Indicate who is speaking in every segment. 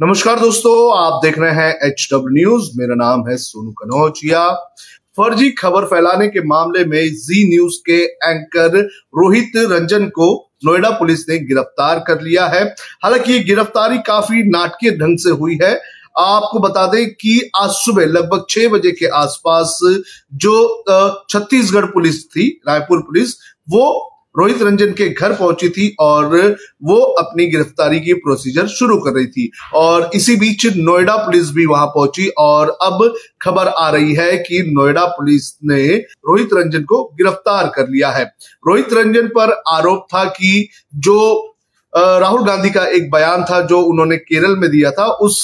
Speaker 1: नमस्कार दोस्तों, आप देख रहे हैं एच डब्ल्यू न्यूज़ मेरा नाम है सोनू कनौजिया फर्जी खबर फैलाने के मामले में जी न्यूज़ के एंकर रोहित रंजन को नोएडा पुलिस ने गिरफ़्तार कर लिया है। हालाँकि ये गिरफ्तारी काफ़ी नाटकीय ढंग से हुई है। आपको बता दें कि आज सुबह लगभग छह बजे के आसपास जो छत्तीसगढ़ पुलिस थी, रायपुर पुलिस, वो रोहित रंजन के घर पहुँची थी और वो अपनी गिरफ्तारी की प्रोसीजर शुरू कर रही थी। और इसी बीच नोएडा पुलिस भी वहाँ पहुँची और अब खबर आ रही है कि नोएडा पुलिस ने रोहित रंजन को गिरफ़्तार कर लिया है। रोहित रंजन पर आरोप था कि जो राहुल गांधी का एक बयान था जो उन्होंने केरल में दिया था। उस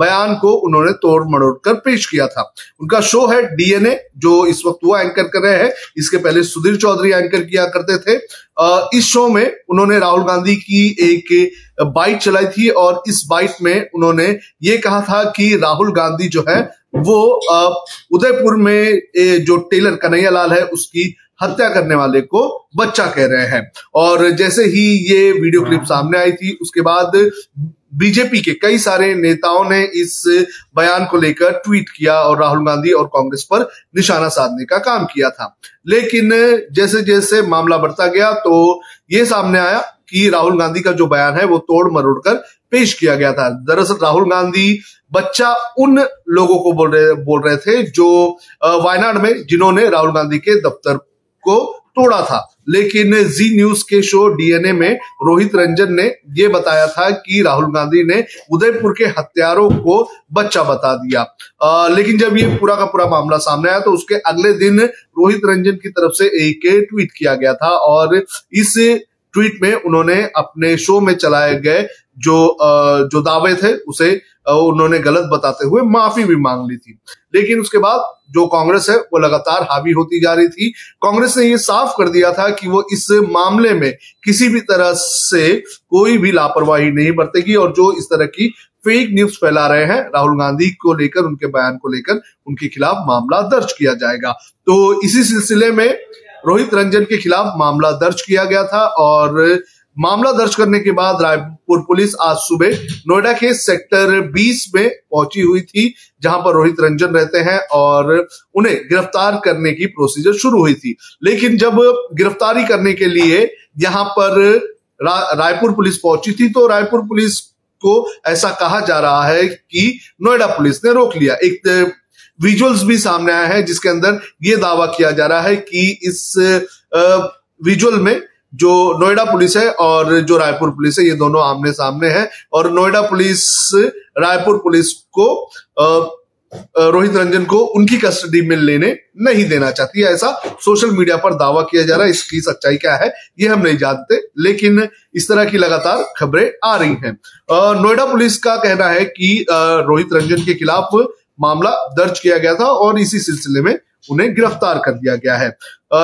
Speaker 1: बयान को उन्होंने तोड़ मड़ोड़ कर पेश किया था। उनका शो है डीएनए, जो इस वक्त वो एंकर कर रहे हैं। इसके पहले सुधीर चौधरी एंकर किया करते थे। इस शो में उन्होंने राहुल गांधी की एक बाइट चलाई थी और इस बाइट में उन्होंने ये कहा था कि राहुल गांधी जो है, वो उदयपुर में जो टेलर कन्हैया लाल है, उसकी हत्या करने वाले को बच्चा कह रहे हैं। और जैसे ही ये वीडियो क्लिप सामने आई थी उसके बाद बीजेपी के कई सारे नेताओं ने इस बयान को लेकर ट्वीट किया और राहुल गांधी और कांग्रेस पर निशाना साधने का काम किया था। लेकिन जैसे जैसे मामला बढ़ता गया तो ये सामने आया कि राहुल गांधी का जो बयान है वो तोड़ मरोड़ कर पेश किया गया था। दरअसल राहुल गांधी बच्चा उन लोगों को बोल रहे बोल रहे थे जो वायनाड में जिन्होंने राहुल गांधी के दफ्तर को तोड़ा था। लेकिन जी न्यूज़ के शो डीएनए में रोहित रंजन ने यह बताया था कि राहुल गांधी ने उदयपुर के हत्यारों को बच्चा बता दिया। आ, लेकिन जब ये पूरा का पूरा मामला सामने आया तो उसके अगले दिन रोहित रंजन की तरफ़ से एक ट्वीट किया गया था और इस ट्वीट में उन्होंने अपने शो में चलाए गए जो जो दावे थे, उसे उन्होंने गलत बताते हुए माफ़ी भी मांग ली थी। लेकिन उसके बाद जो कांग्रेस है, वो लगातार हावी होती जा रही थी। कांग्रेस ने ये साफ़ कर दिया था कि वो इस मामले में किसी भी तरह से कोई भी लापरवाही नहीं बरतेगी और जो इस तरह की फेक न्यूज़ फैला रहे हैं, राहुल गांधी को लेकर, उनके बयान को लेकर, उनके खिलाफ मामला दर्ज किया जाएगा। तो इसी सिलसिले में रोहित रंजन के खिलाफ मामला दर्ज किया गया था और मामला दर्ज करने के बाद रायपुर पुलिस आज सुबह नोएडा के सेक्टर 20 में पहुँची हुई थी जहाँ पर रोहित रंजन रहते हैं और उन्हें गिरफ़्तार करने की प्रोसीजर शुरू हुई थी। लेकिन जब गिरफ्तारी करने के लिए यहाँ पर रा, रायपुर पुलिस पहुँची थी तो रायपुर पुलिस को ऐसा कहा जा रहा है कि नोएडा पुलिस ने रोक लिया। एक विजुअल्स भी सामने आया है जिसके अंदर ये दावा किया जा रहा है कि इस विजुअल में जो नोएडा पुलिस है और जो रायपुर पुलिस है, ये दोनों आमने सामने हैं। और नोएडा पुलिस, रायपुर पुलिस को रोहित रंजन को उनकी कस्टडी में लेने नहीं देना चाहती है। ऐसा सोशल मीडिया पर दावा किया जा रहा है, इसकी सच्चाई क्या है, ये हम नहीं जानते, लेकिन इस तरह की लगातार खबरें आ रही हैं। नोएडा पुलिस का कहना है कि रोहित रंजन के खिलाफ मामला दर्ज किया गया था और इसी सिलसिले में उन्हें गिरफ़्तार कर दिया गया है।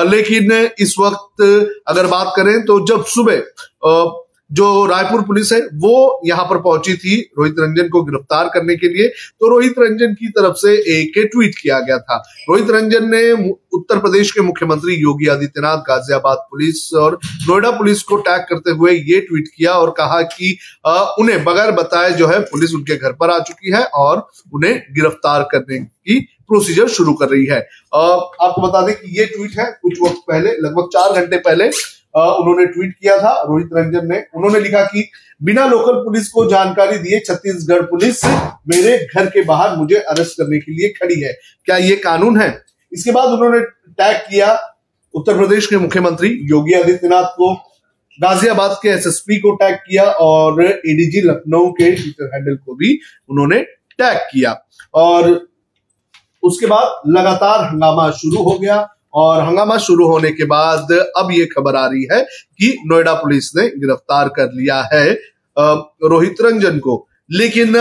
Speaker 1: लेकिन इस वक्त अगर बात करें तो जब सुबह जो रायपुर पुलिस है, वो यहाँ पर पहुँची थी रोहित रंजन को गिरफ़्तार करने के लिए तो रोहित रंजन की तरफ़ से एक ट्वीट किया गया था। रोहित रंजन ने उत्तर प्रदेश के मुख्यमंत्री योगी आदित्यनाथ, गाजियाबाद पुलिस और नोएडा पुलिस को टैग करते हुए ये ट्वीट किया और कहा कि उन्हें बगैर बताए जो है, पुलिस उनके घर पर आ चुकी है और उन्हें गिरफ़्तार करने की प्रोसीजर शुरू कर रही है। आपको बता दें कि ये ट्वीट है, कुछ वक्त पहले, लगभग चार घंटे पहले उन्होंने ट्वीट किया था, रोहित रंजन ने। उन्होंने लिखा कि, बिना लोकल पुलिस को जानकारी दिए छत्तीसगढ़ पुलिस मेरे घर के बाहर मुझे अरेस्ट करने के लिए खड़ी है। क्या ये कानून है? इसके बाद उन्होंने टैग किया उत्तर प्रदेश के मुख्यमंत्री योगी आदित्यनाथ को। गाजियाबाद के एसएसपी को टैग किया और एडीजी लखनऊ के ट्विटर हैंडल को भी उन्होंने टैग किया। और उसके बाद लगातार हंगामा शुरू हो गया और हंगामा शुरू होने के बाद अब ये खबर आ रही है कि नोएडा पुलिस ने गिरफ़्तार कर लिया है रोहित रंजन को। लेकिन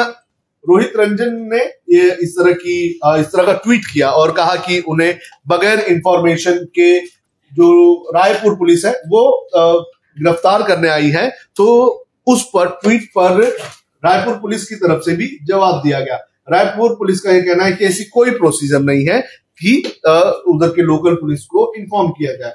Speaker 1: रोहित रंजन ने ये इस तरह की इस तरह का ट्वीट किया और कहा कि उन्हें बगैर इंफॉर्मेशन के जो रायपुर पुलिस है, वो गिरफ़्तार करने आई है। तो उस पर, ट्वीट पर रायपुर पुलिस की तरफ़ से भी जवाब दिया गया। रायपुर पुलिस का यह कहना है कि ऐसी कोई प्रोसीजर नहीं है कि उधर के लोकल पुलिस को इन्फॉर्म किया जाए।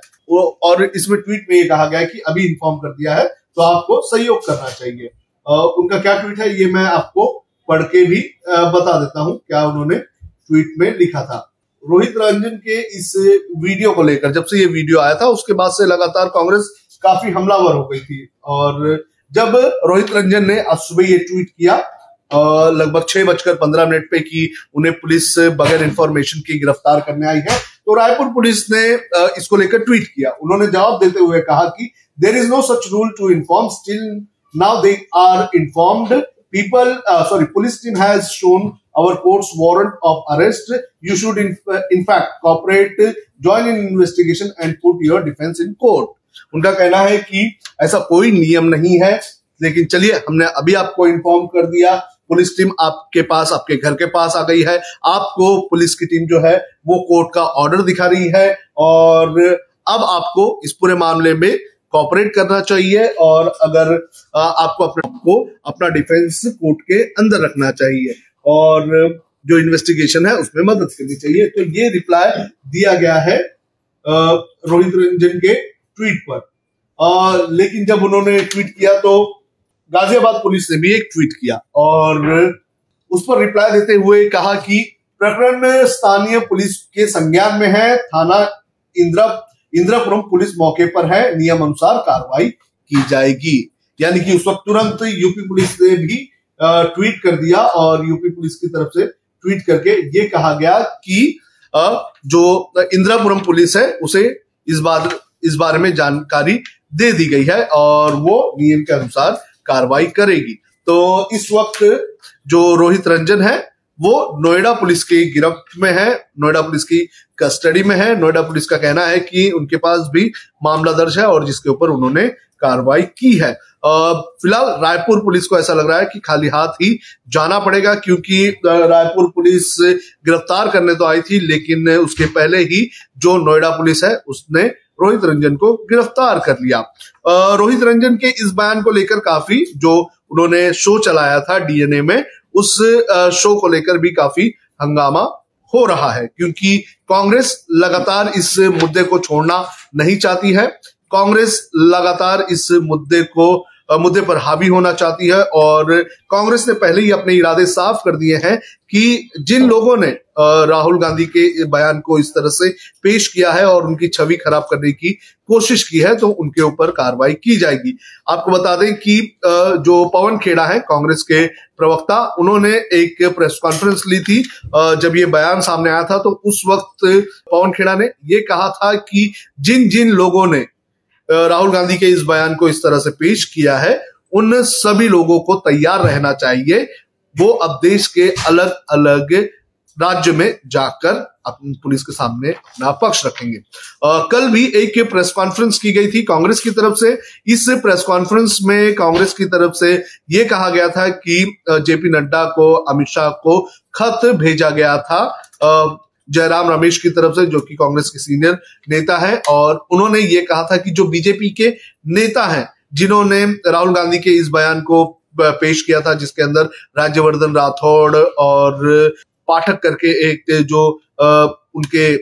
Speaker 1: और इसमें ट्वीट में ये कहा गया है कि अभी इन्फॉर्म कर दिया है तो आपको सहयोग करना चाहिए। उनका क्या ट्वीट है, ये मैं आपको पढ़ के भी बता देता हूँ क्या उन्होंने ट्वीट में लिखा था। रोहित रंजन के इस वीडियो को लेकर, जब से ये वीडियो आया था, उसके बाद से लगातार कांग्रेस काफ़ी हमलावर हो गई थी। और जब रोहित रंजन ने आज सुबह ये ट्वीट किया लगभग छह बजकर पंद्रह मिनट पे कि उन्हें पुलिस बगैर इंफॉर्मेशन की गिरफ़्तार करने आई है। तो रायपुर पुलिस ने इसको लेकर ट्वीट किया। उन्होंने जवाब देते हुए कहा कि there is no such rule to inform still now they are informed people sorry police team has shown our court's warrant of arrest, you should in, in fact cooperate, join in investigation and put your. उनका कहना है कि ऐसा कोई नियम नहीं है। लेकिन चलिए हमने अभी आपको इन्फॉर्म कर दिया। पुलिस टीम आपके पास आपके घर के पास आ गई है। आपको पुलिस की टीम जो है वो कोर्ट का ऑर्डर दिखा रही है और अब आपको इस पूरे मामले में कॉपरेट करना चाहिए और अगर आपको अपने को अपना डिफेंस कोर्ट के अंदर रखना चाहिए और जो इन्वेस्टिगेशन है उसमें मदद करनी चाहिए। तो ये रिप्लाई दिया गया है रोहित रंजन के ट्वीट पर। आ, लेकिन जब उन्होंने ट्वीट किया तो गाजियाबाद पुलिस ने भी एक ट्वीट किया और उस पर रिप्लाई देते हुए कहा कि प्रकरण स्थानीय पुलिस के संज्ञान में है, थाना इंदिरा, इंदिरापुरम पुलिस मौके पर है नियम अनुसार कार्रवाई की जाएगी। यानी कि उस वक्त तुरंत यूपी पुलिस ने भी ट्वीट कर दिया और यूपी पुलिस की तरफ़ से ट्वीट करके ये कहा गया कि जो इंदिरापुरम पुलिस है, उसे इस बार, इस बारे में जानकारी दे दी गई है और वो नियम के अनुसार कार्रवाई करेगी। तो इस वक्त जो रोहित रंजन है, वो नोएडा पुलिस की गिरफ्त में है, नोएडा पुलिस की कस्टडी में है। नोएडा पुलिस का कहना है कि उनके पास भी मामला दर्ज है और जिसके ऊपर उन्होंने कार्रवाई की है। फ़िलहाल रायपुर पुलिस को ऐसा लग रहा है कि खाली हाथ ही जाना पड़ेगा, क्योंकि रायपुर पुलिस गिरफ़्तार करने तो आई थी, लेकिन उसके पहले ही जो नोएडा पुलिस है, उसने रोहित रंजन को गिरफ़्तार कर लिया। रोहित रंजन के इस बयान को लेकर काफ़ी जो उन्होंने शो चलाया था डीएनए में, उस शो को लेकर भी काफ़ी हंगामा हो रहा है, क्योंकि कांग्रेस लगातार इस मुद्दे को छोड़ना नहीं चाहती है। कांग्रेस लगातार इस मुद्दे को मुद्दे पर हावी होना चाहती है और कांग्रेस ने पहले ही अपने इरादे साफ़ कर दिए हैं कि जिन लोगों ने राहुल गांधी के बयान को इस तरह से पेश किया है और उनकी छवि खराब करने की कोशिश की है तो उनके ऊपर कार्रवाई की जाएगी। आपको बता दें कि जो पवन खेड़ा है, कांग्रेस के प्रवक्ता, उन्होंने एक प्रेस कॉन्फ्रेंस ली थी जब ये बयान सामने आया था तो उस वक्त पवन खेड़ा ने ये कहा था कि जिन जिन लोगों ने राहुल गांधी के इस बयान को इस तरह से पेश किया है उन सभी लोगों को तैयार रहना चाहिए वो अब देश के अलग अलग राज्य में जाकर अपनी पुलिस के सामने अपना पक्ष रखेंगे। आ, कल भी एक प्रेस कॉन्फ्रेंस की गई थी कांग्रेस की तरफ़ से। इस प्रेस कॉन्फ्रेंस में कांग्रेस की तरफ़ से यह कहा गया था कि जेपी नड्डा को अमित शाह को खत भेजा गया था। जयराम रमेश की तरफ़ से, जो कि कांग्रेस के सीनियर नेता है, और उन्होंने ये कहा था कि जो बीजेपी के नेता हैं, जिन्होंने राहुल गांधी के इस बयान को पेश किया था, जिसके अंदर राज्यवर्धन राठौड़ और पाठक करके एक जो उनके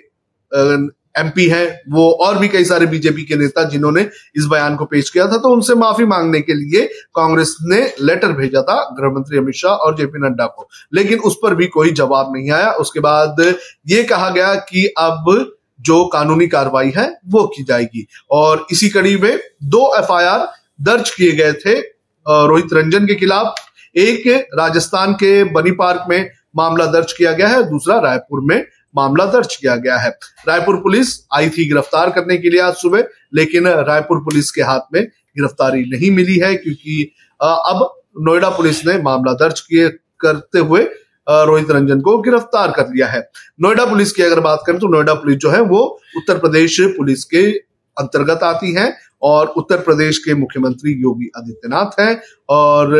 Speaker 1: एमपी है, वो और भी कई सारे बीजेपी के नेता जिन्होंने इस बयान को पेश किया था तो उनसे माफ़ी मांगने के लिए कांग्रेस ने लेटर भेजा था गृह मंत्री अमित शाह और जेपी नड्डा को। लेकिन उस पर भी कोई जवाब नहीं आया। उसके बाद ये कहा गया कि अब जो कानूनी कार्रवाई है, वो की जाएगी। और इसी कड़ी में दो एफआईआर दर्ज किए गए थे रोहित रंजन के खिलाफ। एक राजस्थान के बनी पार्क में मामला दर्ज किया गया है, दूसरा रायपुर में। मामला दर्ज किया गया है। रायपुर पुलिस आई थी गिरफ़्तार करने के लिए आज सुबह, लेकिन रायपुर पुलिस के हाथ में गिरफ्तारी नहीं मिली है क्योंकि अब नोएडा पुलिस ने मामला दर्ज किए करते हुए रोहित रंजन को गिरफ़्तार कर लिया है। नोएडा पुलिस की अगर बात करें तो नोएडा पुलिस जो है वो उत्तर प्रदेश पुलिस के अंतर्गत आती है और उत्तर प्रदेश के मुख्यमंत्री योगी आदित्यनाथ हैं और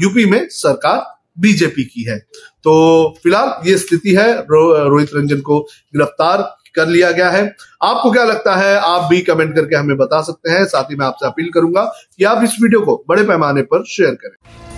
Speaker 1: यूपी में सरकार बीजेपी की है। तो फ़िलहाल ये स्थिति है रो, रोहित रंजन को गिरफ़्तार कर लिया गया है। आपको क्या लगता है आप भी कमेंट करके हमें बता सकते हैं साथ ही मैं आपसे अपील करूँगा कि आप इस वीडियो को बड़े पैमाने पर शेयर करें।